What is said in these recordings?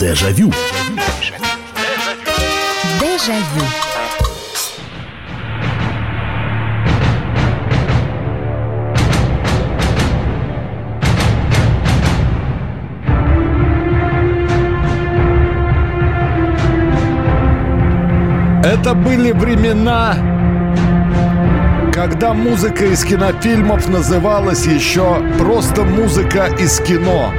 Дежавю. Дежавю. Это были времена, когда музыка из кинофильмов называлась еще просто музыка из кино.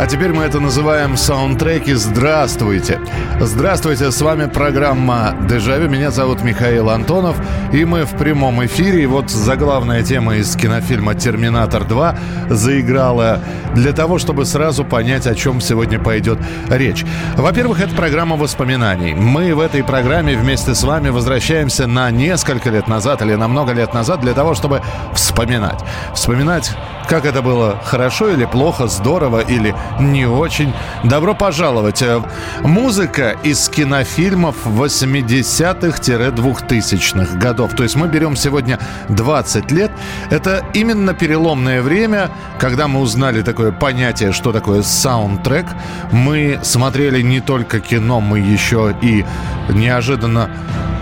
А теперь мы это называем саундтреки «Здравствуйте». Здравствуйте, с вами программа «Дежавю». Меня зовут Михаил Антонов, и мы в прямом эфире. И вот заглавная тема из кинофильма «Терминатор 2» заиграла для того, чтобы сразу понять, о чем сегодня пойдет речь. Во-первых, это программа воспоминаний. Мы в этой программе вместе с вами возвращаемся на несколько лет назад или на много лет назад для того, чтобы вспоминать. Вспоминать, как это было хорошо или плохо, здорово или не очень. Добро пожаловать. Э, музыка из кинофильмов 80-х-2000-х годов. То есть мы берем сегодня 20 лет. Это именно переломное время, когда мы узнали такое понятие, что такое саундтрек. Мы смотрели не только кино, мы еще и неожиданно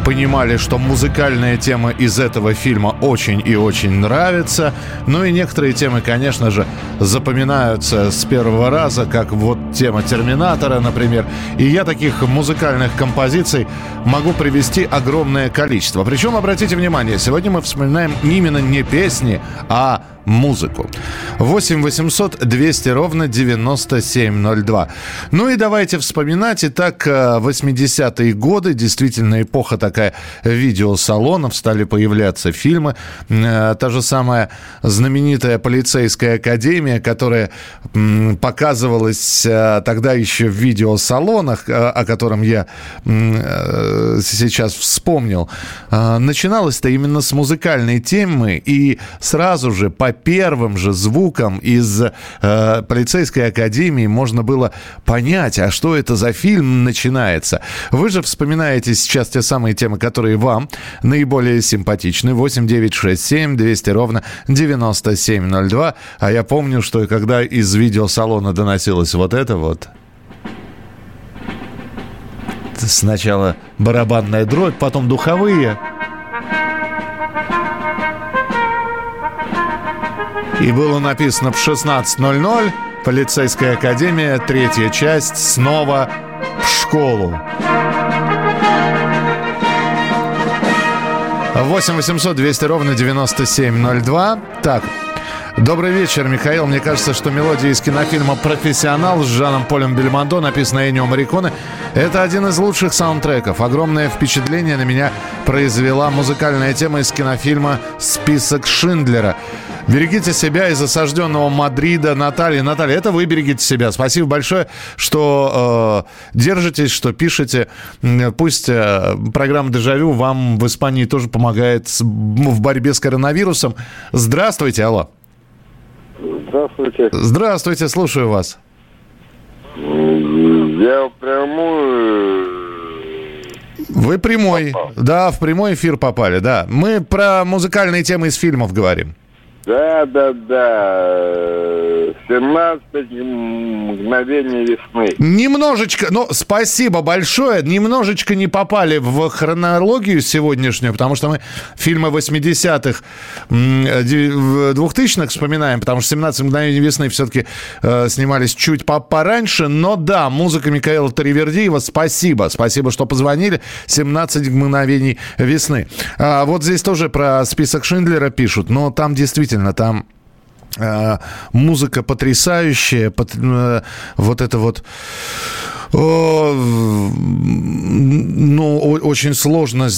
понимали, что музыкальная тема из этого фильма очень и очень нравится. Ну и некоторые темы, конечно же, запоминаются с первого раза, как вот тема «Терминатора», например. И я таких музыкальных композиций могу привести огромное количество. Причем, обратите внимание, сегодня мы вспоминаем именно не песни, а музыку. 8 800 200 ровно 9702. Ну и давайте вспоминать. Итак, 80-е годы, действительно эпоха такая видеосалонов, стали появляться фильмы. Э, та же самая знаменитая полицейская академия, которая показывалась э, тогда еще в видеосалонах, э, о котором я сейчас вспомнил, начиналась-то именно с музыкальной темы, и сразу же по первым же звукам из э, полицейской академии можно было понять, а что это за фильм начинается. Вы же вспоминаете сейчас те самые темы, которые вам наиболее симпатичны. 8 9 6 7 200 ровно 9702. А я помню, что когда из видеосалона доносилось вот это вот... Сначала барабанная дробь, потом духовые. И было написано в 16.00 полицейская академия, третья часть, снова в школу. 8 800 200 ровно 9702. Так, Добрый вечер, Михаил. Мне кажется, что мелодия из кинофильма «Профессионал» с Жаном Полем Бельмондо, написанная Энио Мариконе, это один из лучших саундтреков. Огромное впечатление на меня произвела музыкальная тема из кинофильма «Список Шиндлера». Берегите себя из осажденного Мадрида. Наталья, Наталья, это вы берегите себя. Спасибо большое, что э, держитесь, что пишете. Пусть э, программа «Дежавю» вам в Испании тоже помогает с, в борьбе с коронавирусом. Здравствуйте, алло. Здравствуйте. Здравствуйте, слушаю вас. Я прямую вы прямой. Попал. Да, в прямой эфир попали, да. Мы про музыкальные темы из фильмов говорим. Да, да, да. 17 мгновений весны. Немножечко, ну, спасибо большое. Немножечко не попали в хронологию сегодняшнюю, потому что мы фильмы 80-х, 2000-х вспоминаем, потому что 17 мгновений весны все-таки э, снимались чуть пораньше. Но да, музыка Михаила Таривердиева, спасибо. Спасибо, что позвонили. 17 мгновений весны. А, вот здесь тоже про список Шиндлера пишут, но там действительно действительно, там э, музыка потрясающая, э, вот это вот ну, очень сложно.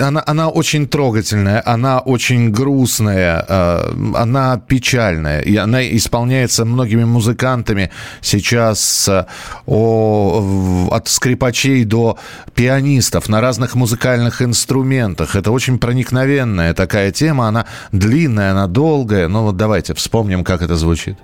Она, она очень трогательная, она очень грустная, э, она печальная. И она исполняется многими музыкантами сейчас э, о, от скрипачей до пианистов на разных музыкальных инструментах. Это очень проникновенная такая тема. Она длинная, она долгая. Ну вот давайте вспомним, как это звучит.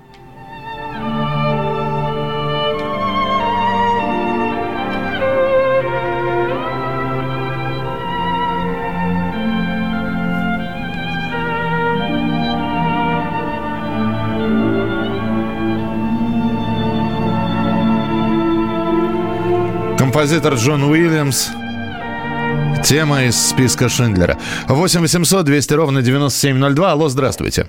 Композитор Джон Уильямс. Тема из списка Шиндлера. 8 800 200 ровно 9702. Алло, здравствуйте.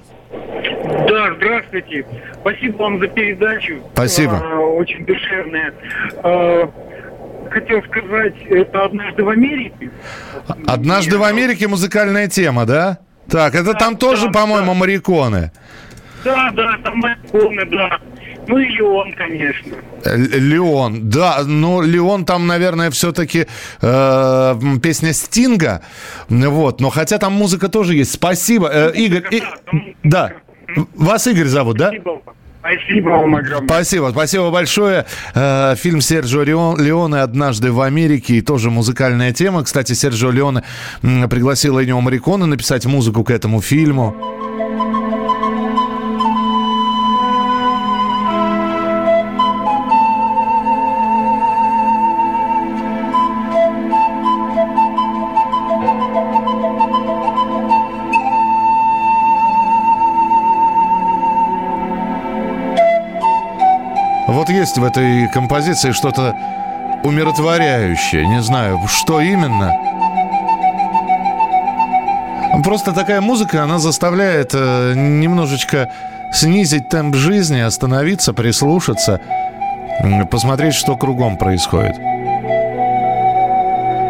Да, здравствуйте. Спасибо вам за передачу. Спасибо. А, очень душевная. А, хотел сказать, это «Однажды в Америке». «Однажды в Америке» музыкальная тема, да? Так, это Да, там тоже, да, по-моему, да. моряконы. Да, да, там полный, да. Ну и он, конечно. Леон, да, ну Леон там, наверное, все-таки песня Стинга, вот, но хотя там музыка тоже есть. Спасибо, Э, Игорь, и- Да, вас Игорь зовут, да? Спасибо вам. Спасибо вам огромное. Спасибо, спасибо большое. Э, Фильм Серджио Леон- Леоне «Однажды в Америке» и тоже музыкальная тема. Кстати, Серджио Леоне пригласил Эннио Морриконе написать музыку к этому фильму. Есть в этой композиции что-то умиротворяющее. Не знаю, что именно. Просто такая музыка, она заставляет э, немножечко снизить темп жизни, остановиться, прислушаться, посмотреть, что кругом происходит.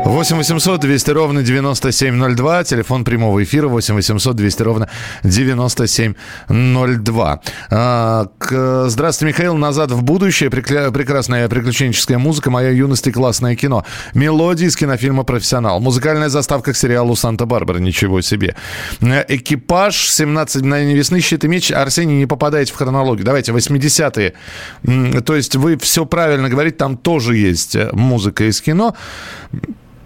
8 800 200 ровно 9702. Телефон прямого эфира 8 800 200 ровно 9702. А, Здравствуйте, Михаил. Назад в будущее. Прекрасная приключенческая музыка. Моя юность и классное кино. Мелодии из кинофильма «Профессионал». Музыкальная заставка к сериалу «Санта-Барбара». Ничего себе. Экипаж. 17 мгновений весны. Щит и меч. Арсений, не попадаете в хронологию. Давайте, 80-е. М, То есть вы все правильно говорите. Там тоже есть э, музыка из кино.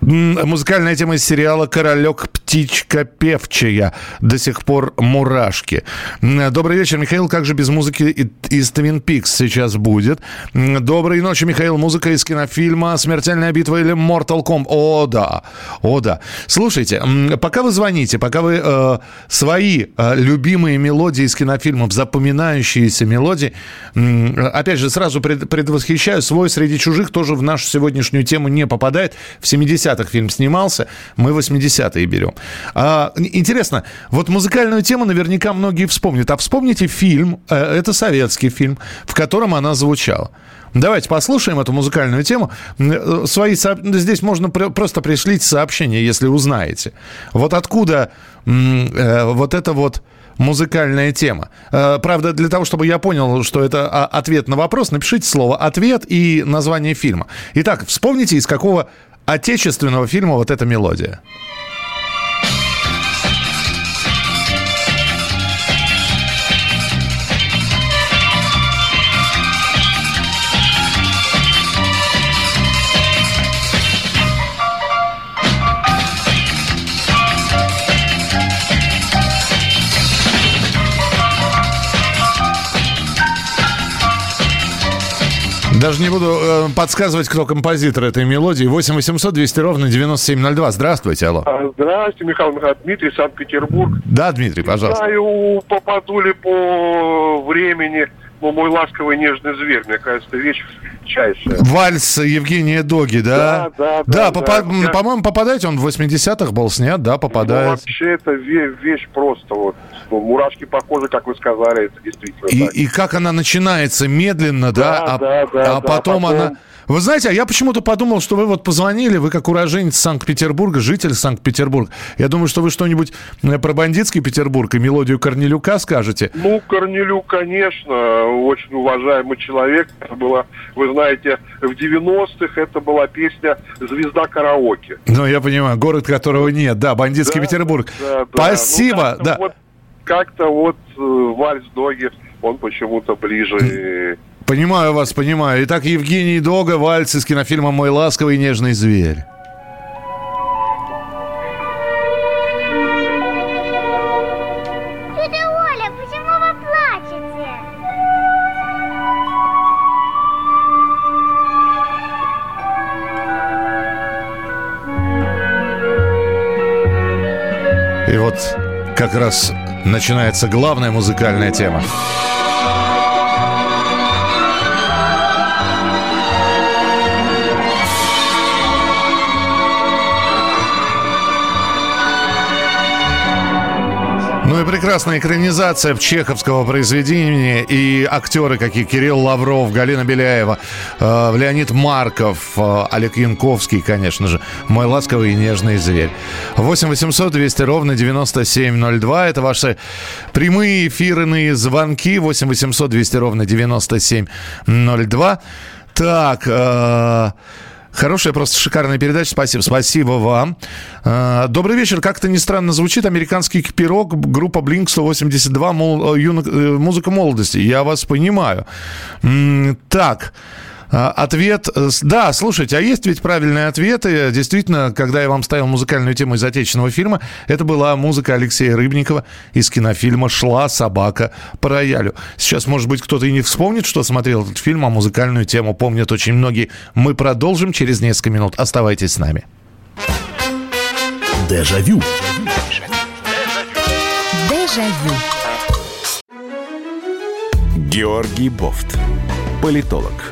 Музыкальная тема из сериала «Королек, птичка певчая». До сих пор мурашки. Добрый вечер, Михаил. Как же без музыки из Твин Пикс сейчас будет? Доброй ночи, Михаил. Музыка из кинофильма «Смертельная битва» или «Mortal Kombat». О, да. О, да. Слушайте, пока вы звоните, пока вы э, свои э, любимые мелодии из кинофильмов, запоминающиеся мелодии, м, опять же, сразу пред- предвосхищаю, свой среди чужих тоже в нашу сегодняшнюю тему не попадает. В 70-х фильм снимался, мы 80-е берем. А, ин- интересно, вот музыкальную тему наверняка многие вспомнят. А вспомните фильм, э, это советский фильм, в котором она звучала. Давайте послушаем эту музыкальную тему. Э, Свои Здесь можно пр- просто пришлите сообщение, если узнаете. Вот откуда э, вот это вот музыкальная тема. Правда, для того, чтобы я понял, что это а, ответ на вопрос, напишите слово «ответ» и название фильма. Итак, вспомните, из какого отечественного фильма вот эта мелодия. Даже не буду э, подсказывать, кто композитор этой мелодии. 8 800 200 ровно 9702. Здравствуйте, алло. А, Здравствуйте, Михаил Михайлович. Дмитрий, Санкт-Петербург. Да, Дмитрий, пожалуйста. Знаю, попаду ли по времени, мой ласковый нежный зверь, мне кажется, вещь чайшая. Вальс Евгения Доги, да? Да, да, да, попа- да. по-моему, попадает он в 80-х был снят, да, Ну, попадает. вообще, это ве- вещь просто вот. Ну, мурашки по коже, как вы сказали, это действительно И, так. и как она начинается медленно, да, Да, а, да, да, а да, потом, потом- она... Вы знаете, а я почему-то подумал, что вы вот позвонили, вы как уроженец Санкт-Петербурга, житель Санкт-Петербурга. Я думаю, что вы что-нибудь э, про бандитский Петербург и мелодию Корнелюка скажете. Ну, Корнелюк, конечно, очень уважаемый человек. Это было, вы знаете, в 90-х это была песня «Звезда караоке». Ну, я понимаю, город, которого нет, да, бандитский Да, Петербург. да, да. Спасибо, Ну, как-то да. Вот, как-то вот э, вальс Доги, он почему-то ближе. Понимаю вас, понимаю. Итак, Евгений Дога, вальс из кинофильма «Мой ласковый и нежный зверь». И вот как раз начинается главная музыкальная тема. Прекрасная экранизация чеховского произведения и актеры, какие Кирилл Лавров, Галина Беляева, э, Леонид Марков, э, Олег Янковский, конечно же, мой ласковый и нежный зверь. 8 800 200 ровно 9702. Это ваши прямые эфирные звонки. 8 800 200 ровно 9702. Так, э, Хорошая, просто шикарная передача. Спасибо. Спасибо вам. А, добрый вечер. Как-то не странно звучит. Американский пирог, группа Blink 182, мол, юно, э, музыка молодости. Я вас понимаю. Так. А, ответ, э, да, слушайте, а есть ведь правильные ответы. Действительно, когда я вам ставил музыкальную тему из отечественного фильма, это была музыка Алексея Рыбникова из кинофильма «Шла собака по роялю». Сейчас, может быть, кто-то и не вспомнит, что смотрел этот фильм, а музыкальную тему помнят очень многие. Мы продолжим через несколько минут. Оставайтесь с нами. Дежавю. Дежавю. Георгий Бофт. Политолог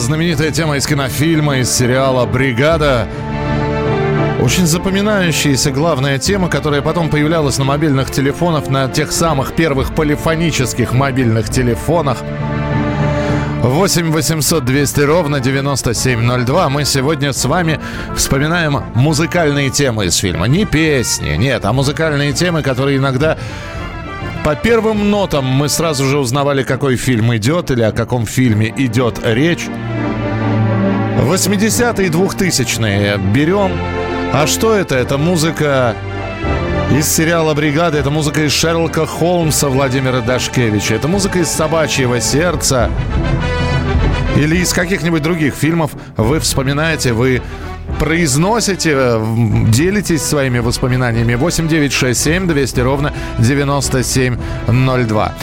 знаменитая тема из кинофильма, из сериала «Бригада». Очень запоминающаяся главная тема, которая потом появлялась на мобильных телефонах, на тех самых первых полифонических мобильных телефонах. 8 800 200 ровно 9702. Мы сегодня с вами вспоминаем музыкальные темы из фильма. Не песни, нет, а музыкальные темы, которые иногда по первым нотам мы сразу же узнавали, какой фильм идет или о каком фильме идет речь. 80-е и 2000-е берем. А что это? Это музыка из сериала «Бригада». Это музыка из Шерлока Холмса Владимира Дашкевича. Это музыка из «Собачьего сердца». Или из каких-нибудь других фильмов вы вспоминаете, вы произносите, э, делитесь своими воспоминаниями. 8 9 6 7 200 ровно 9702.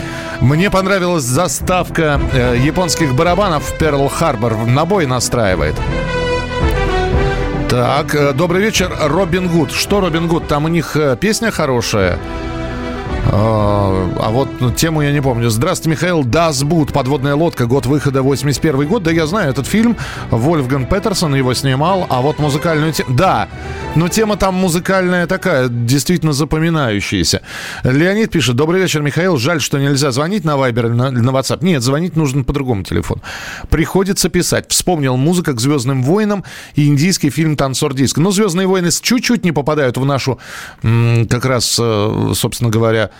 Мне понравилась заставка э, японских барабанов в Перл Харбор. На бой настраивает. Так, э, добрый вечер, Робин Гуд. Что Робин Гуд? Там у них э, песня хорошая. А, а вот ну, тему я не помню. Здравствуйте, Михаил. Дасбут. Подводная лодка. Год выхода 81 год. Да я знаю этот фильм. Вольфган Петерсон его снимал. А вот музыкальную тему... Да, но тема там музыкальная такая, действительно запоминающаяся. Леонид пишет. Добрый вечер, Михаил. Жаль, что нельзя звонить на Вайбер на, на WhatsApp. Нет, звонить нужно по другому телефону. Приходится писать. Вспомнил музыка к «Звездным войнам» и индийский фильм «Танцор диск». Но «Звездные войны» чуть-чуть не попадают в нашу, как раз, э, собственно говоря,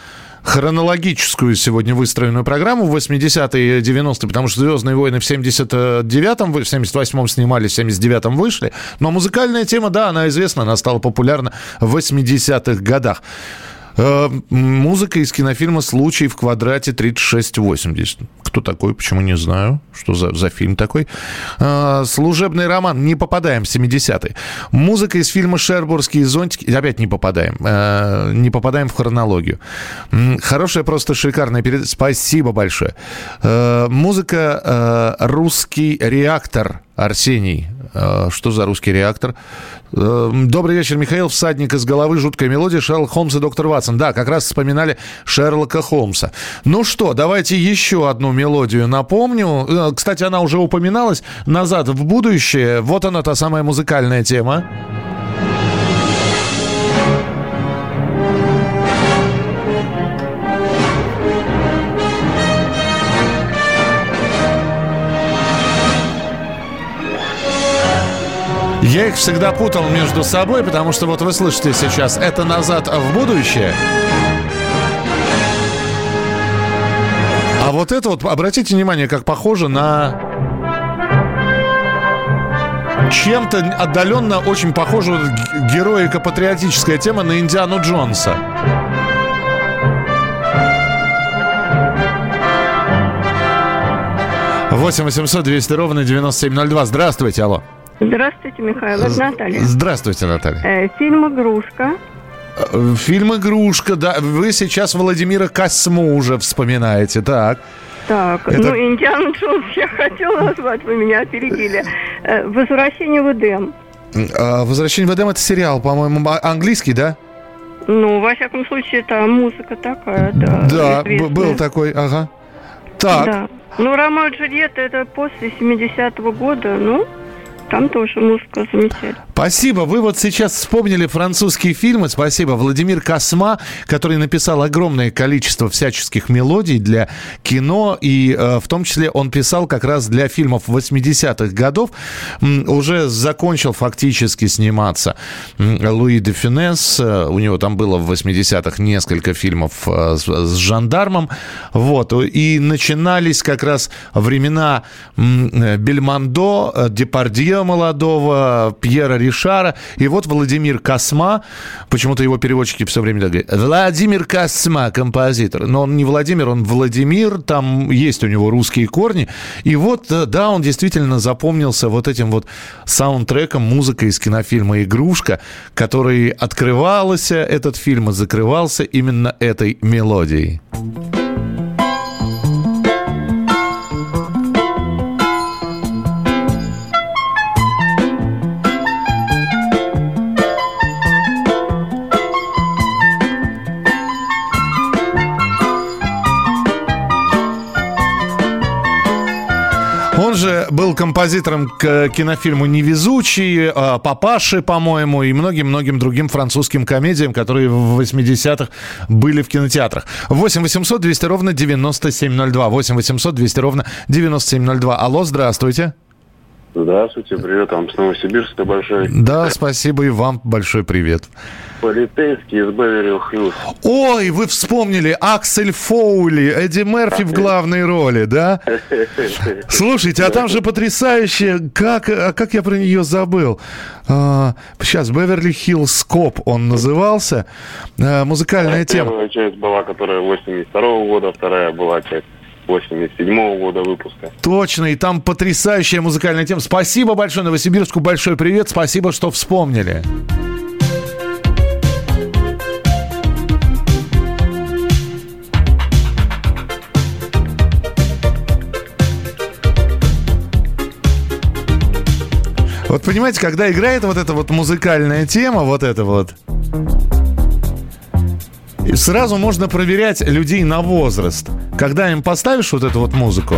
хронологическую сегодня выстроенную программу в 80-е и 90-е, потому что «Звездные войны» в 79-м, в 78-м снимали, в 79-м вышли. Но музыкальная тема, да, она известна, она стала популярна в 80-х годах. Э, музыка из кинофильма «Случай в квадрате 3680». Кто такой, почему не знаю. Что за, за фильм такой? Э, служебный роман. Не попадаем в 70-е. Музыка из фильма «Шербургские зонтики». Опять не попадаем. Э, не попадаем в хронологию. Хорошая, просто шикарная передача. Спасибо большое. Музыка «Русский реактор» Арсений. Что за русский реактор? Эм, добрый вечер, Михаил. Всадник из головы. Жуткая мелодия. Шерлок Холмс и доктор Ватсон. Да, как раз вспоминали Шерлока Холмса. Ну что, давайте еще одну мелодию напомню. Э, кстати, она уже упоминалась. «Назад в будущее». Вот она, та самая музыкальная тема. Я их всегда путал между собой, потому что вот вы слышите сейчас «Это назад в будущее». А вот это вот, обратите внимание, как похоже на Чем-то отдаленно очень похожа вот героико-патриотическая тема на Индиану Джонса. Восемь восемьсот двести ровно 9702. Здравствуйте, алло. Здравствуйте, Михаил. Это Наталья. Здравствуйте, Наталья. Э, фильм «Игрушка». Э, Фильм «Игрушка», да. Вы сейчас Владимира Косму уже вспоминаете, так. Так, Это- ну, Индиана Джонс я хотела назвать, вы меня опередили. Э, «Возвращение в Эдем». А, «Возвращение в Эдем» — это сериал, по-моему, а- английский, да? Ну, во всяком случае, там музыка такая, да. Да, известная. был такой, ага. Так, Да. Ну, «Ромео и Джульетта» это после 70-го года, ну, там тоже музыка замечательная. Спасибо. Вы вот сейчас вспомнили французские фильмы. Спасибо. Владимир Косма, который написал огромное количество всяческих мелодий для кино. И э, в том числе он писал как раз для фильмов 80-х годов. М, Уже закончил фактически сниматься Луи де Фюнес. Э, У него там было в 80-х несколько фильмов э, с, с жандармом. Вот. И начинались как раз времена э, Бельмондо, э, Депардье молодого, Пьера Ришара. И вот Владимир Косма, почему-то его переводчики все время так говорят, Владимир Косма, композитор. Но он не Владимир, он Владимир, там есть у него русские корни. И вот, э, да, он действительно запомнился вот этим вот саундтреком, музыкой из кинофильма «Игрушка», который открывался этот фильм и закрывался именно этой мелодией. Был композитором к кинофильму «Невезучий», а, «Папаши», по-моему, и многим-многим другим французским комедиям, которые в 80-х были в кинотеатрах. 8 800 200 ровно 9702. 8 800 200 ровно 9702. Алло, здравствуйте. Здравствуйте, привет, вам с Новосибирска большой. Да, спасибо и вам большой привет. Полицейский из Беверли-Хиллз. Ой, вы вспомнили Аксель Фоули, Эдди Мерфи в главной роли, да? Слушайте, а там же потрясающе, как, а как я про нее забыл? А, сейчас, Беверли Хиллз Коп он назывался. А, музыкальная тема. Первая часть была, которая 82 года, вторая была часть 87 года выпуска. Точно, и там потрясающая музыкальная тема. Спасибо большое Новосибирску, большой привет, спасибо, что вспомнили. Вот понимаете, когда играет вот эта вот музыкальная тема, вот это вот, сразу можно проверять людей на возраст. Когда им поставишь вот эту вот музыку,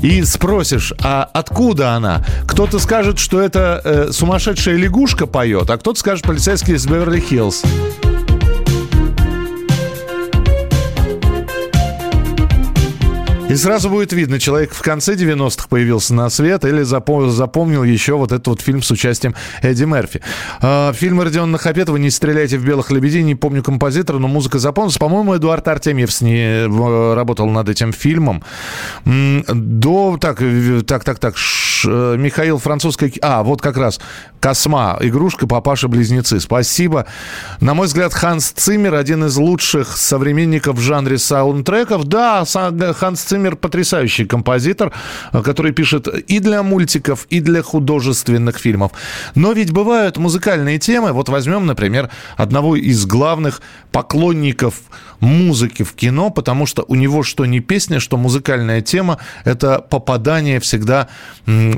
и спросишь, а откуда она? Кто-то скажет, что это э, сумасшедшая лягушка поет, а кто-то скажет полицейский из Беверли-Хиллз. И сразу будет видно, человек в конце 90-х появился на свет или запомнил, запомнил еще вот этот вот фильм с участием Эдди Мерфи. А, фильм Родиона Хапетова «Не стреляйте в белых лебедей», не помню композитора, но музыка запомнилась. По-моему, Эдуард Артемьев с ней э, работал над этим фильмом. До... Так, э, так, так, так. Ш- э, Михаил французская... А, вот как раз. Косма. Игрушка Папаша-близнецы. Спасибо. На мой взгляд, Ханс Циммер один из лучших современников в жанре саундтреков. Да, Ханс Циммер потрясающий композитор, э, который пишет и для мультиков, и для художественных фильмов. Но ведь бывают музыкальные темы. Вот возьмем, например, одного из главных поклонников музыки в кино, потому что у него что не песня, что музыкальная тема, это попадание всегда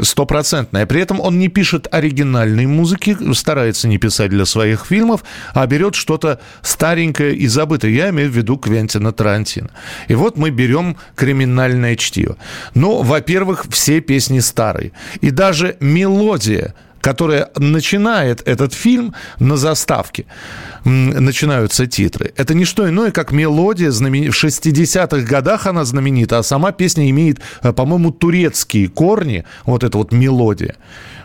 стопроцентное. При этом он не пишет оригинальной музыки, старается не писать для своих фильмов, а берет что-то старенькое и забытое. Я имею в виду Квентина Тарантино. И вот мы берем криминальное чтиво. Ну, во-первых, все песни старые. И даже мелодия которая начинает этот фильм на заставке. Начинаются титры. Это не что иное, как мелодия знамени... в 60-х годах она знаменита, а сама песня имеет, э, по-моему, турецкие корни, вот эта вот мелодия.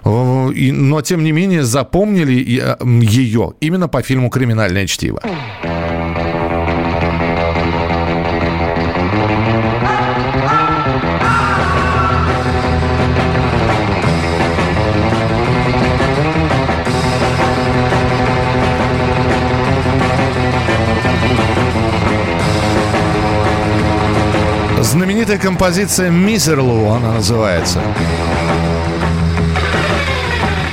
Но, тем не менее, запомнили э, ее именно по фильму «Криминальное чтиво». Знаменитая композиция «Мизерлу» она называется.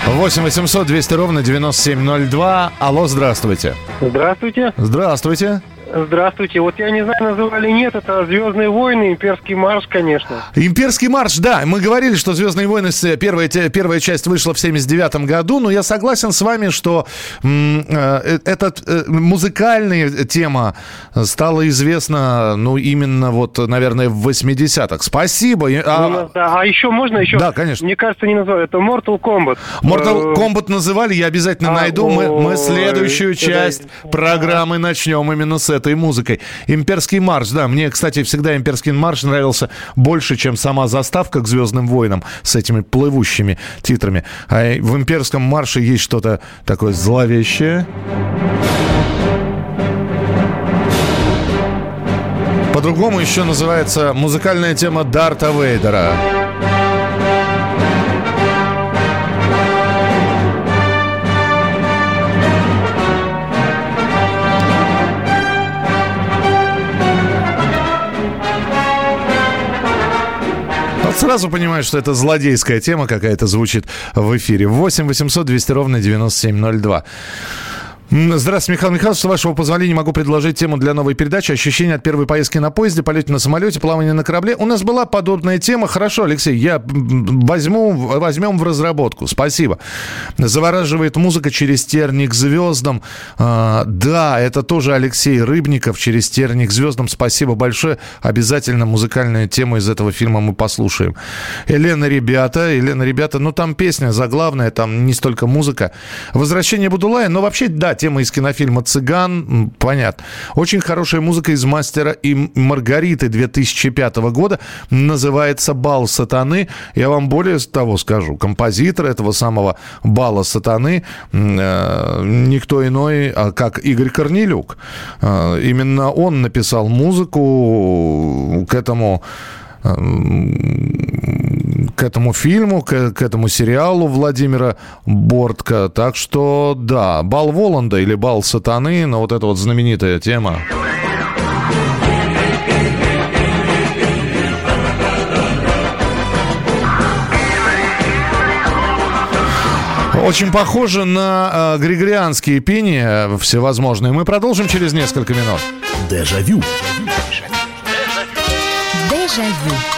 8 800 200 ровно 9702. Алло, здравствуйте. Здравствуйте. Здравствуйте. Здравствуйте. Вот я не знаю, называли нет, это «Звездные войны», «Имперский марш», конечно. «Имперский марш», да. Мы говорили, что «Звездные войны», первая, первая часть вышла в 79 году, но я согласен с вами, что м, э, эта э, музыкальная тема стала известна, ну, именно вот, наверное, в 80-х. Спасибо. А, ну, да. а еще можно еще? Да, конечно. Мне кажется, не назвали. Это Mortal Kombat. Mortal э, Kombat называли, я обязательно а, найду. Мы, мы следующую часть программы начнем именно с этой музыкой. Имперский марш, да, мне, кстати, всегда имперский марш нравился больше, чем сама заставка к Звездным войнам с этими плывущими титрами. А в имперском марше есть что-то такое зловещее. По-другому еще называется музыкальная тема Дарта Вейдера. Сразу понимаешь, что это злодейская тема какая-то звучит в эфире. 8 800 200 ровно 9702. Здравствуйте, Михаил Михайлович. С вашего позволения могу предложить тему для новой передачи. Ощущения от первой поездки на поезде, полете на самолете, плавание на корабле. У нас была подобная тема. Хорошо, Алексей, я возьму, возьмем в разработку. Спасибо. Завораживает музыка через терник звездам. А, да, это тоже Алексей Рыбников через терник звездам. Спасибо большое. Обязательно музыкальную тему из этого фильма мы послушаем. Елена, ребята, Елена, ребята, ну там песня заглавная, там не столько музыка. Возвращение Будулая, но вообще, да, тема из кинофильма «Цыган», понятно. Очень хорошая музыка из «Мастера и Маргариты» 2005 года. Называется «Бал сатаны». Я вам более того скажу. Композитор этого самого «Бала сатаны» э, никто иной, а как Игорь Корнелюк. Э, именно он написал музыку к этому к этому фильму, к, к этому сериалу Владимира Бортка. Так что, да, бал Воланда или бал сатаны, но вот эта вот знаменитая тема. Очень похоже на э, григорианские пения всевозможные. Мы продолжим через несколько минут. Дежавю. Дежавю.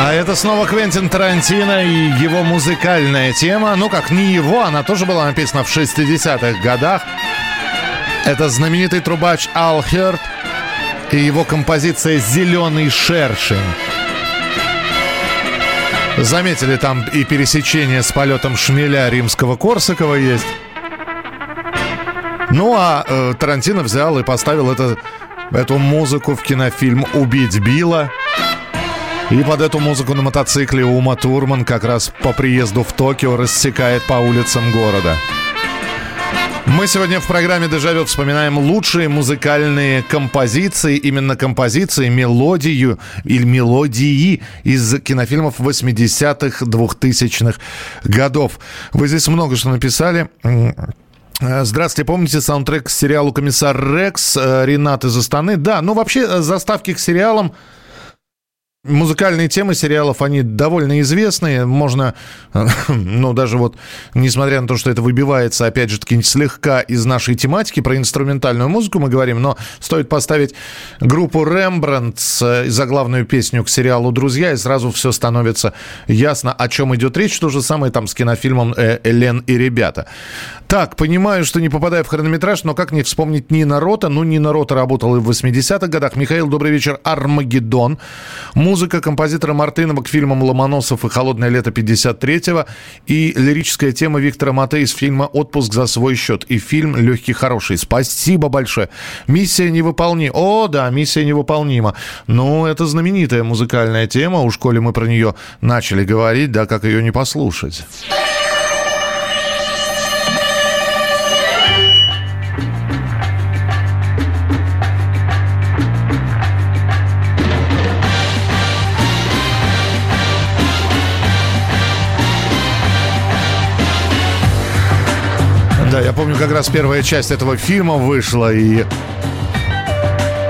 А это снова Квентин Тарантино и его музыкальная тема. Ну как, не его, она тоже была написана в 60-х годах. Это знаменитый трубач Ал Херт и его композиция «Зеленый шершень». Заметили, там и пересечение с полетом шмеля римского Корсакова есть. Ну а э, Тарантино взял и поставил это, эту музыку в кинофильм «Убить Билла». И под эту музыку на мотоцикле Ума Турман как раз по приезду в Токио рассекает по улицам города. Мы сегодня в программе «Дежавю» вспоминаем лучшие музыкальные композиции, именно композиции, мелодию или мелодии из кинофильмов 80-х, 2000-х годов. Вы здесь много что написали. Здравствуйте, помните саундтрек к сериалу «Комиссар Рекс» Ренат из Астаны? Да, ну вообще заставки к сериалам Музыкальные темы сериалов, они довольно известные. Можно, ну, даже вот, несмотря на то, что это выбивается, опять же таки, слегка из нашей тематики, про инструментальную музыку мы говорим, но стоит поставить группу Рембрандт за главную песню к сериалу «Друзья», и сразу все становится ясно, о чем идет речь. То же самое там с кинофильмом э, «Элен и ребята». Так, понимаю, что не попадаю в хронометраж, но как не вспомнить Нина Рота? Ну, Нина Рота работала и в 80-х годах. Михаил, добрый вечер. «Армагеддон». Музыка композитора Мартынова к фильмам «Ломоносов» и «Холодное лето 53-го». И лирическая тема Виктора Мате из фильма «Отпуск за свой счет». И фильм «Легкий хороший». Спасибо большое. Миссия невыполнима. О, да, миссия невыполнима. Ну, это знаменитая музыкальная тема. У школе мы про нее начали говорить, да, как ее не послушать. Да, я помню, как раз первая часть этого фильма вышла, и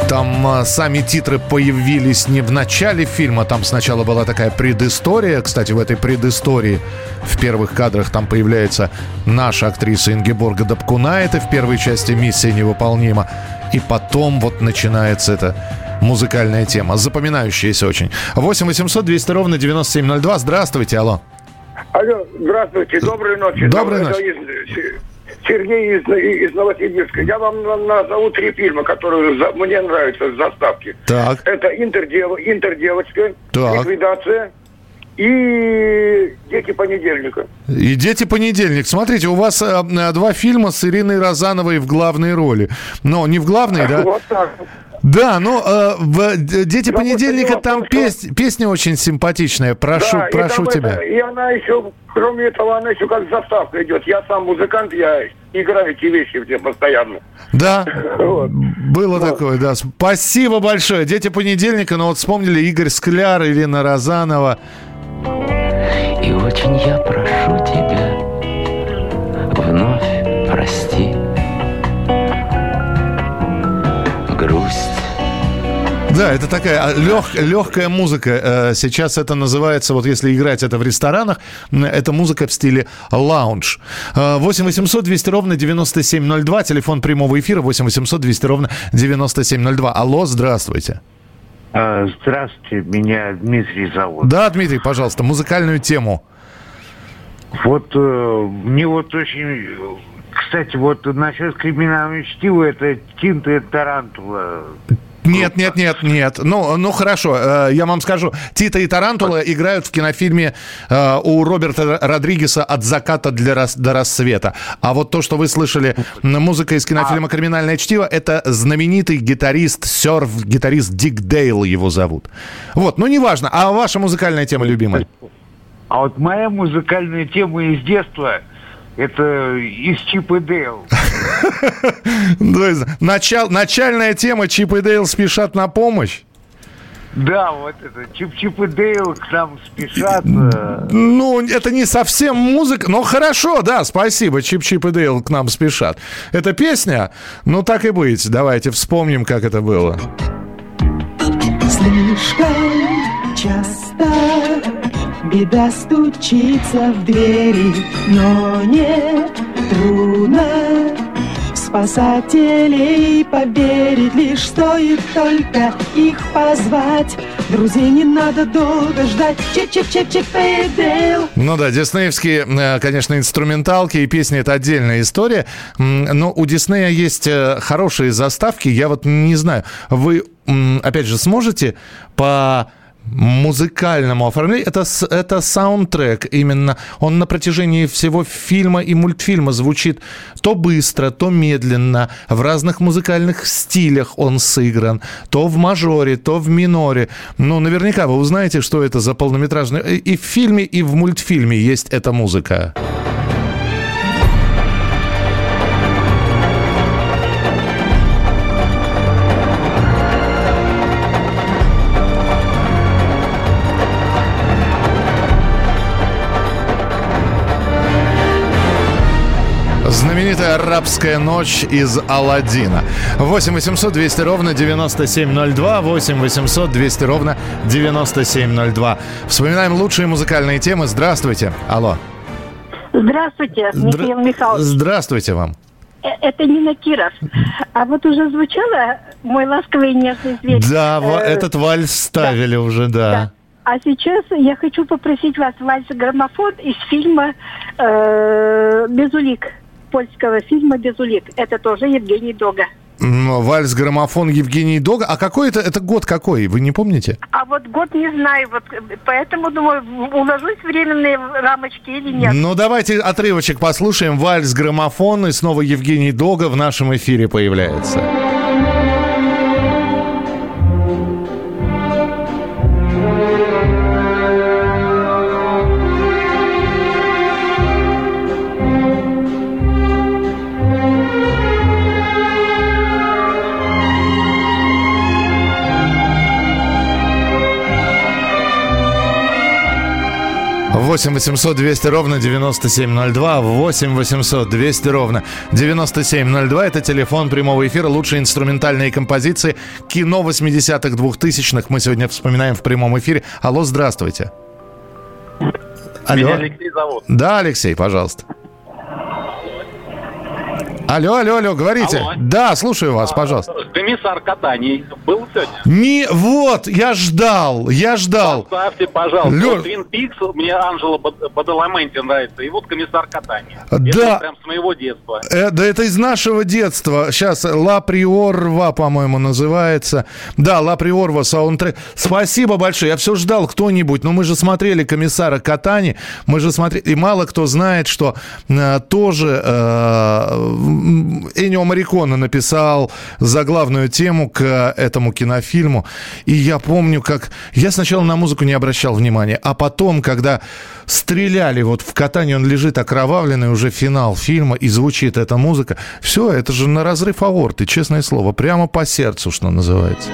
там а, сами титры появились не в начале фильма, там сначала была такая предыстория. Кстати, в этой предыстории в первых кадрах там появляется наша актриса Ингеборга Дабкунаита в первой части «Миссия невыполнима». И потом вот начинается эта музыкальная тема, запоминающаяся очень. 8 800 200 ровно 9702. Здравствуйте, алло. Алло, здравствуйте, доброй ночи. Доброй ночи. Сергей из, из Новосибирска. Я вам на- назову три фильма, которые за- мне нравятся с заставки. Так. Это «Интердев... «Интердевочка», Так. «Ликвидация» и «Дети понедельника». И «Дети понедельник». Смотрите, у вас э, э, два фильма с Ириной Розановой в главной роли. Но не в главной, да? Вот так. Да, ну, э, в «Д- «Дети понедельника» там том, что- песня очень симпатичная. Прошу, Да, и прошу там тебя. это- и она еще, кроме этого, она еще как заставка идет. Я сам музыкант, я играю эти вещи где постоянно. Да, Вот. было такое, да. Спасибо большое. «Дети понедельника», ну вот вспомнили Игорь Скляр, Ирина Розанова. И очень я прошу тебя, Да, это такая лег, легкая музыка. Э, Сейчас это называется, вот если играть это в ресторанах, это музыка в стиле лаунж. Э, 8 800 200 ровно 9702, телефон прямого эфира 8 800 200 ровно 9702. Алло, здравствуйте. А, Здравствуйте, меня Дмитрий зовут. Да, Дмитрий, пожалуйста, музыкальную тему. Вот э, мне вот очень... э, Кстати, вот насчет криминального чтива, это Тито и Тарантула. Нет, нет, нет, нет. Ну, ну хорошо, э, я вам скажу. Тито и Тарантула играют в кинофильме э, у Роберта Родригеса «От заката для рас- до рассвета». А вот то, что вы слышали, музыка из кинофильма «Криминальное чтиво», это знаменитый гитарист, серф-гитарист Дик Дейл его зовут. Вот, ну неважно. А ваша музыкальная тема любимая? А вот моя музыкальная тема из детства, это из Чип и Дейл. То есть начал- начальная тема «Чип и Дейл спешат на помощь». Да, вот это, Чип-Чип и Дейл к нам спешат. э, Ну, это не совсем музыка, но хорошо, да, спасибо. Чип-Чип и Дейл к нам спешат. Это песня? Ну, так и быть. Давайте вспомним, как это было. Слишком часто беда стучится в двери, но не трудно спасателей поверить, лишь стоит только их позвать. Друзей не надо долго ждать. Чип-чип-чип-чип и Дейл. Ну да, диснеевские, э, конечно, инструменталки и песни – это отдельная история. Но у Диснея есть э, хорошие заставки. Я вот не знаю, вы, опять же, сможете по музыкальному оформлению. Это, это саундтрек именно. Он на протяжении всего фильма и мультфильма звучит то быстро, то медленно. В разных музыкальных стилях он сыгран. То в мажоре, то в миноре. Ну, наверняка вы узнаете, что это за полнометражный... И в фильме, и в мультфильме есть эта музыка. знаменитая знаменитая арабская ночь из Алладина. 8 800 200 ровно 9702. 8 800 200 ровно 9702. Вспоминаем лучшие музыкальные темы. Здравствуйте. Алло. Здравствуйте, Здра- Михаил Михайлович. Здравствуйте вам. Э, Это Нина Киров. А вот уже звучало «Мой ласковый и нежный зверь». Да, Э, этот вальс ставили уже, да. А сейчас я хочу попросить вас вальс-граммофон из фильма э, «Безулик», польского фильма «Безулик». Это тоже Евгений Дога. Вальс, граммофон Евгений Дога. А какой это, это год какой? Вы не помните? А вот год не знаю, вот э, поэтому думаю, уложусь в временные рамочки или нет. Ну, давайте отрывочек послушаем. Вальс, граммофон. И снова Евгений Дога в нашем эфире появляется. Восемь 800 200 ровно 9702. 8 800 200 ровно 9702. Это телефон прямого эфира. Лучшие инструментальные композиции. Кино 80-х, 2000-х. Мы сегодня вспоминаем в прямом эфире. Алло, здравствуйте. Алло. Меня Алексей зовут. Да, Алексей, пожалуйста. Алло, алло, алло, говорите. Алло. Да, слушаю вас, пожалуйста. Комиссар катаний был сегодня? Не, вот, я ждал, я ждал. Поставьте, пожалуйста. Лё- Вот Твин Пикс, мне Анжела Бад- Бадаламенти нравится. И вот комиссар катания. Да. Это прям с моего детства. Э, да это из нашего детства. Сейчас Ла Приорва, по-моему, называется. Да, Ла Приорва саундтрек. Спасибо большое. Я все ждал кто-нибудь. Но мы же смотрели комиссара Катани. Мы же смотрели. И мало кто знает, что э, тоже э, Энио Марикона написал заглавную тему к этому кинофильму. И я помню, как... Я сначала на музыку не обращал внимания, а потом, когда стреляли вот в катании, он лежит окровавленный, уже финал фильма, и звучит эта музыка. Все, это же на разрыв аорты, честное слово. Прямо по сердцу, что называется.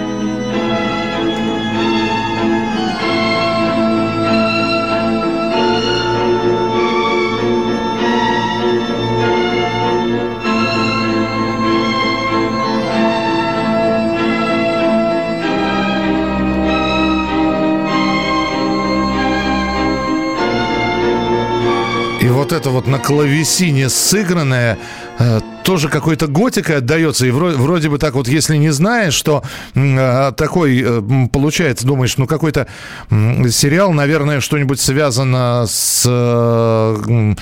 Вот это вот на клавесине сыгранное э, тоже какой-то готикой отдается. И вроде, вроде бы так вот, если не знаешь, что э, такой э, получается, думаешь, ну какой-то м, сериал, наверное, что-нибудь связано с, э,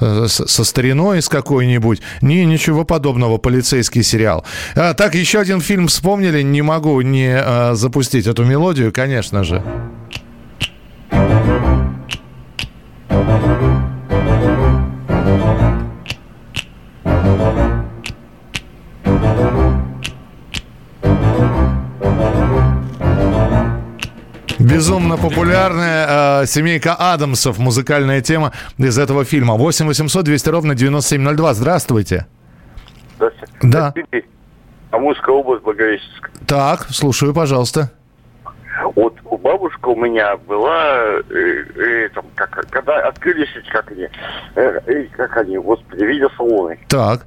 э, со стариной с какой-нибудь. Не, ничего подобного, полицейский сериал. А, так, еще один фильм вспомнили, не могу не э, запустить эту мелодию, конечно же. Безумно популярная э, семейка Адамсов, музыкальная тема из этого фильма. 8 800 200 ровно 9702. Здравствуйте. Здравствуйте. Да. Амурская область, Благовещенск. Так, слушаю, пожалуйста. Вот у бабушка у меня была, э, э, там, как, когда открылись эти, как они, э, э, как они, господи, видеосалоны, Так.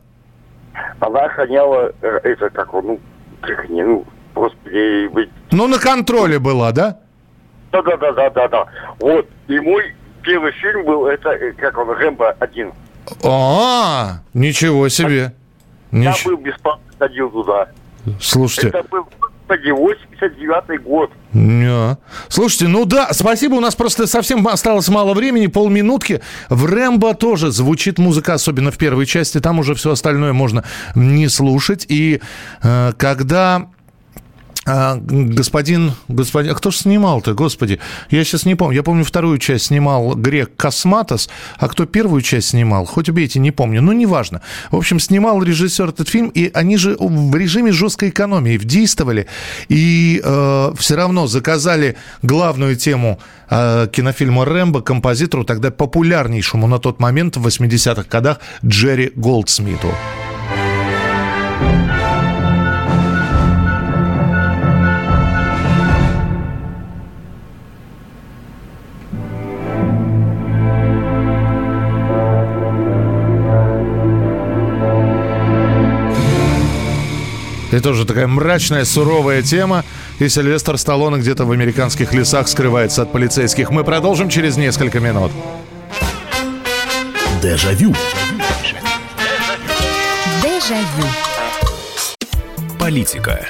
она охраняла, э, это, как ну, как они, ну, господи, быть- Ну, на контроле была, да? Да-да-да-да-да-да. Вот, и мой первый фильм был, это, э, как он, Рэмбо один. А, ничего себе. Я был бесплатно, ходил туда. Слушайте. Это был, господи, 89-й год. Не. Слушайте, ну да, спасибо, у нас просто совсем осталось мало времени, полминутки. В «Рэмбо» тоже звучит музыка, особенно в первой части, там уже все остальное можно не слушать. И э, когда... а, господин, господин, а кто же снимал-то, господи, я сейчас не помню, я помню вторую часть снимал грек Косматос, а кто первую часть снимал, хоть убейте, не помню, ну неважно. В общем, снимал режиссер этот фильм, и они же в режиме жесткой экономии действовали, и э, все равно заказали главную тему э, кинофильма «Рэмбо» композитору, тогда популярнейшему на тот момент в 80-х годах Джерри Голдсмиту. И тоже такая мрачная, суровая тема. И Сильвестр Сталлоне где-то в американских лесах скрывается от полицейских. Мы продолжим через несколько минут. Дежавю. Дежавю. Политика.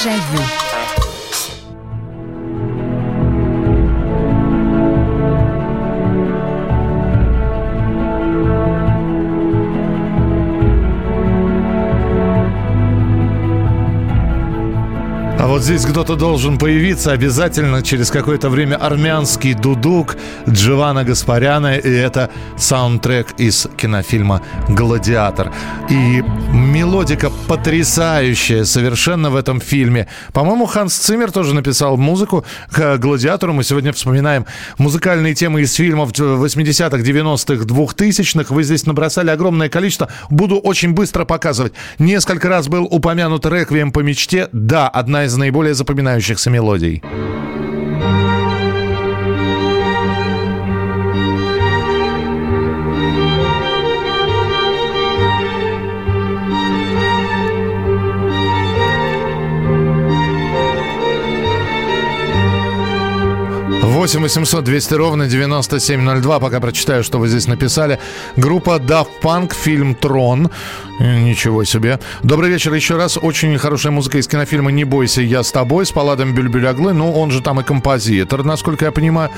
А вот здесь кто-то должен появиться обязательно через какое-то время армянский дудук Дживана Гаспаряна, и это саундтрек из кинофильма «Гладиатор». И мелодика потрясающая совершенно в этом фильме. По-моему, Ханс Циммер тоже написал музыку к «Гладиатору». Мы сегодня вспоминаем музыкальные темы из фильмов 80-х, 90-х, 2000-х. Вы здесь набросали огромное количество. Буду очень быстро показывать. Несколько раз был упомянут «Реквием по мечте». Да, одна из наиболее запоминающихся мелодий. Восемь 800 200 ровно 9702. Пока прочитаю, что вы здесь написали. Группа Daft Punk, фильм «Трон». Э, Ничего себе. Добрый вечер еще раз. Очень хорошая музыка из кинофильма «Не бойся, я с тобой» с Паладом Бюльбюляглы. Ну, он же там и композитор, насколько я понимаю.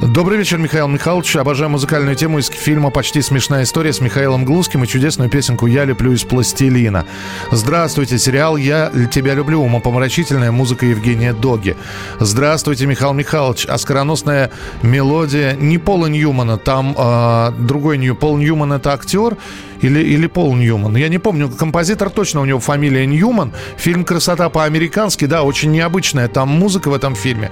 Добрый вечер, Михаил Михайлович. Обожаю музыкальную тему из фильма «Почти смешная история» с Михаилом Глузским и чудесную песенку «Я леплю из пластилина». Здравствуйте, сериал «Я тебя люблю». Умопомрачительная музыка Евгения Доги. Здравствуйте, Михаил Михайлович. Оскароносная мелодия не Пола Ньюмана. Там э, другой Нью. Пол Ньюман это актер или, или Пол Ньюман. Я не помню, композитор точно у него фамилия Ньюман. Фильм «Красота по-американски», да, очень необычная там музыка в этом фильме.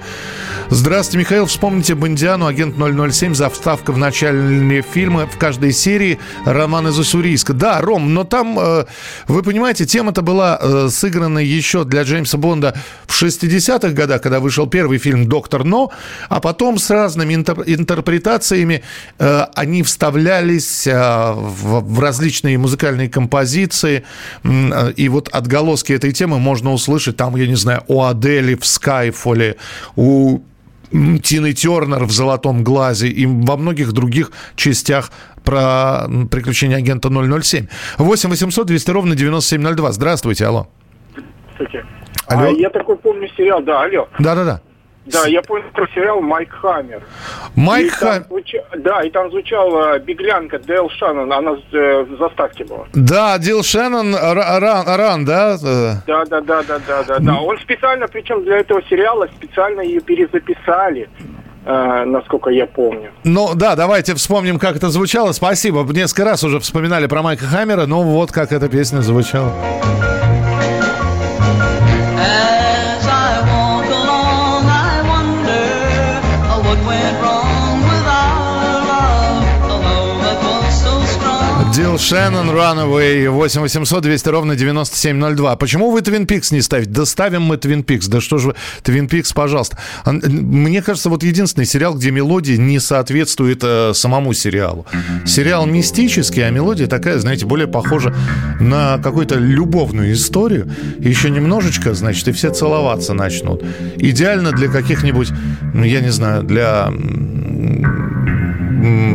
Здравствуйте, Михаил. Вспомните Бондиану, агент 007, заставка в начале фильма, в каждой серии роман из Уссурийска. Да, Ром, но там, э, вы понимаете, тема-то была э, сыграна еще для Джеймса Бонда в 60-х годах, когда вышел первый фильм «Доктор Но», а потом с разными интер- интерпретациями э, они вставлялись в, в различные музыкальные композиции, э, и вот отголоски этой темы можно услышать там, я не знаю, у Адели в «Скайфоле», у Тины Тернер в «Золотом глазе» и во многих других частях про приключения агента 007. 8 800 200 ровно 9702. Здравствуйте, алло. Кстати. Алло. А я такой помню сериал, да, алло. Да-да-да. Да, я помню такой сериал Майк Хаммер. Майк Хаммер. звуча- Да, и там звучала беглянка Дэл Шаннон, она э, в заставке была. Да, Дил Шеннон, Ра- Ран, Ран, да? Да, да, да, да, да, да, да. Он специально, причем для этого сериала специально ее перезаписали, э, насколько я помню. Ну да, давайте вспомним, как это звучало. Спасибо. Несколько раз уже вспоминали про Майка Хаммера, но вот как эта песня звучала. Дил Шеннон, Runaway, 8 800 200 ровно 9702. Почему вы Твин Пикс не ставите? Да ставим мы Твин Пикс. Да что же вы, Твин Пикс, пожалуйста. А, Мне кажется, вот единственный сериал, где мелодия не соответствует э, самому сериалу. Сериал мистический, а мелодия такая, знаете, более похожа на какую-то любовную историю. Еще немножечко, значит, и все целоваться начнут. Идеально для каких-нибудь, ну, я не знаю, для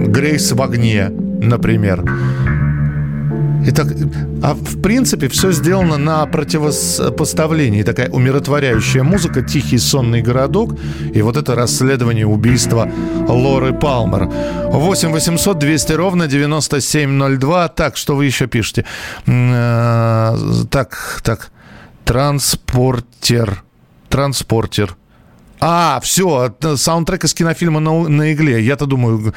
Грейс в огне, например. Итак, а в принципе все сделано на противопоставлении. Такая умиротворяющая музыка, тихий сонный городок и вот это расследование убийства Лоры Палмер. 8 800 200 ровно 9702. Так, что вы еще пишете? Э, Так, так. Транспортер. Транспортер. А, все, саундтрек из кинофильма на, на игле. Я-то думаю,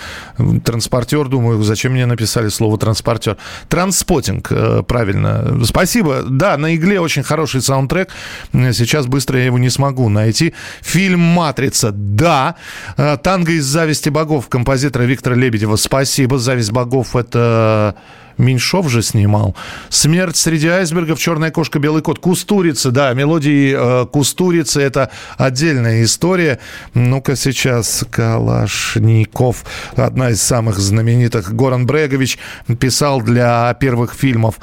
транспортер, думаю, зачем мне написали слово транспортер. Транспотинг, э, правильно. Спасибо. Да, на игле очень хороший саундтрек. Сейчас быстро я его не смогу найти. Фильм «Матрица», да. Э, «Танго из зависти богов» композитора Виктора Лебедева. Спасибо. «Зависть богов» — это... Меньшов же снимал. «Смерть среди айсбергов», «Черная кошка», «Белый кот», «Кустурица», да, мелодии э, «Кустурицы» — это отдельная история. Ну-ка сейчас Калашников, одна из самых знаменитых. Горан Брегович писал для первых фильмов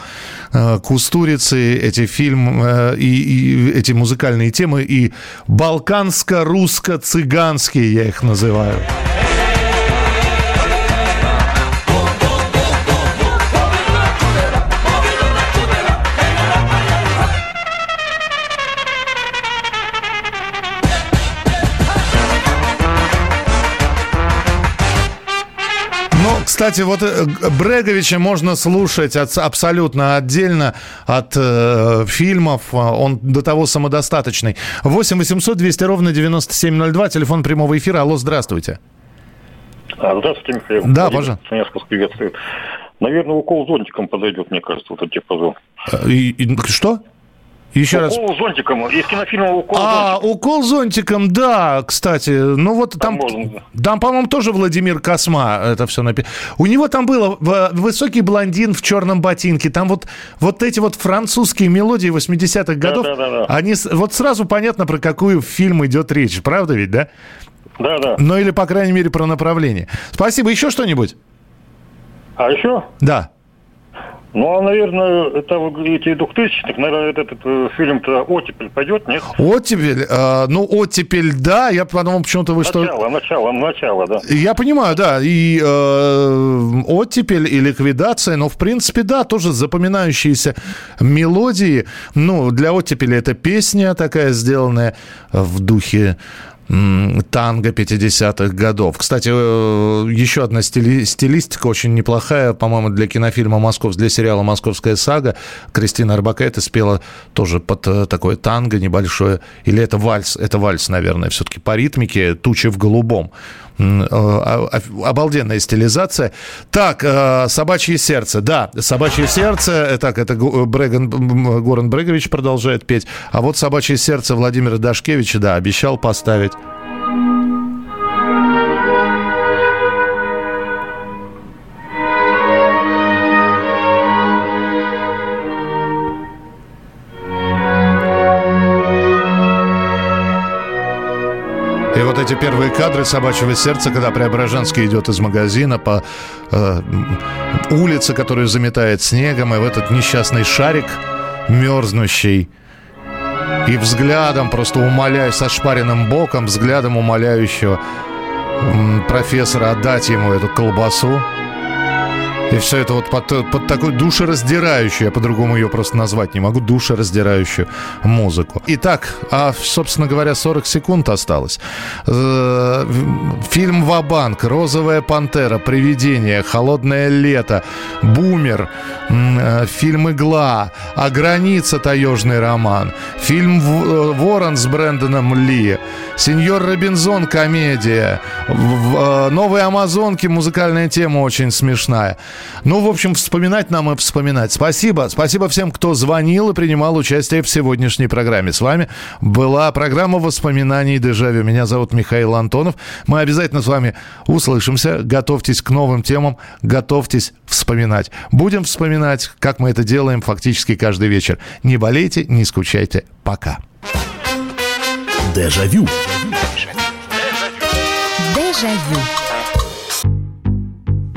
э, «Кустурицы» эти фильмы э, и, и эти музыкальные темы, и балканско-русско-цыганские я их называю. Кстати, вот э, Бреговича можно слушать от, абсолютно отдельно от э, фильмов. Он до того самодостаточный. 8 800 200 ровно 9702, телефон прямого эфира. Алло, здравствуйте. А, здравствуйте, Михаил. Да, пожалуйста. приветствую. Наверное, укол зонтиком подойдет, мне кажется, вот этот диапазон. И, и, что? Еще раз. Укол зонтиком. Из кинофильма укол А, зонтиком. укол зонтиком, да, кстати. Ну вот там, там, по-моему, тоже Владимир Косма это все написано. У него там было высокий блондин в черном ботинке. Там вот, вот эти вот французские мелодии 80-х годов. да-да-да. Они, с- вот сразу понятно, про какую фильм идет речь. Правда ведь, да? Да, да. Ну или, по крайней мере, про направление. Спасибо. Еще что-нибудь? А еще? Да. Ну, а, наверное, это вы говорите 2000-х, наверное, этот, э, фильм-то «Оттепель» пойдет, нет? Оттепель, э, ну, оттепель, да, я подумал, почему-то вы что... Начало, начало, начало, да. Я понимаю, да, и э, оттепель и ликвидация, но в принципе, да, тоже запоминающиеся мелодии. Ну, для оттепели это песня такая сделанная в духе танго 50-х годов. Кстати, э, еще одна стили- стилистика очень неплохая, по-моему, для кинофильма «Москов», для сериала «Московская сага». Кристина Арбакайте спела тоже под э, такое танго небольшое. Или это вальс? Это вальс, наверное, все-таки по ритмике «Тучи в голубом». Э, а- а- Обалденная стилизация. Так, э, «Собачье сердце». Да, «Собачье сердце». э, Так, это Бреган, Горан Брегович продолжает петь. А вот «Собачье сердце» Владимира Дашкевича, да, обещал поставить. Эти первые кадры «Собачьего сердца», когда Преображенский идет из магазина по э, улице, которую заметает снегом, и в этот несчастный шарик мерзнущий, и взглядом просто умоляю, со шпаренным боком, взглядом умоляющего профессора отдать ему эту колбасу. И все это вот под, под такой душераздирающую, я по-другому ее просто назвать не могу, душераздирающую музыку. Итак, а, собственно говоря, 40 секунд осталось. Э, Фильм «Ва-банк», «Розовая пантера», «Привидение», «Холодное лето», «Бумер», э, фильм «Игла», «А граница» таежный роман, фильм «В- э, «Ворон» с Брэндоном Ли, «Сеньор Робинзон» комедия, «Новые Амазонки» музыкальная тема очень смешная. Ну, в общем, вспоминать нам и вспоминать. Спасибо. Спасибо всем, кто звонил и принимал участие в сегодняшней программе. С вами была программа воспоминаний «Дежавю». Меня зовут Михаил Антонов. Мы обязательно с вами услышимся. Готовьтесь к новым темам, готовьтесь вспоминать. Будем вспоминать, как мы это делаем фактически каждый вечер. Не болейте, не скучайте. Пока. Дежавю. Дежавю.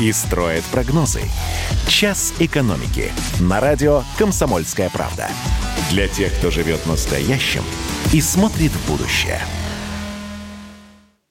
и строят прогнозы. «Час экономики» на радио «Комсомольская правда». Для тех, кто живет настоящим и смотрит в будущее –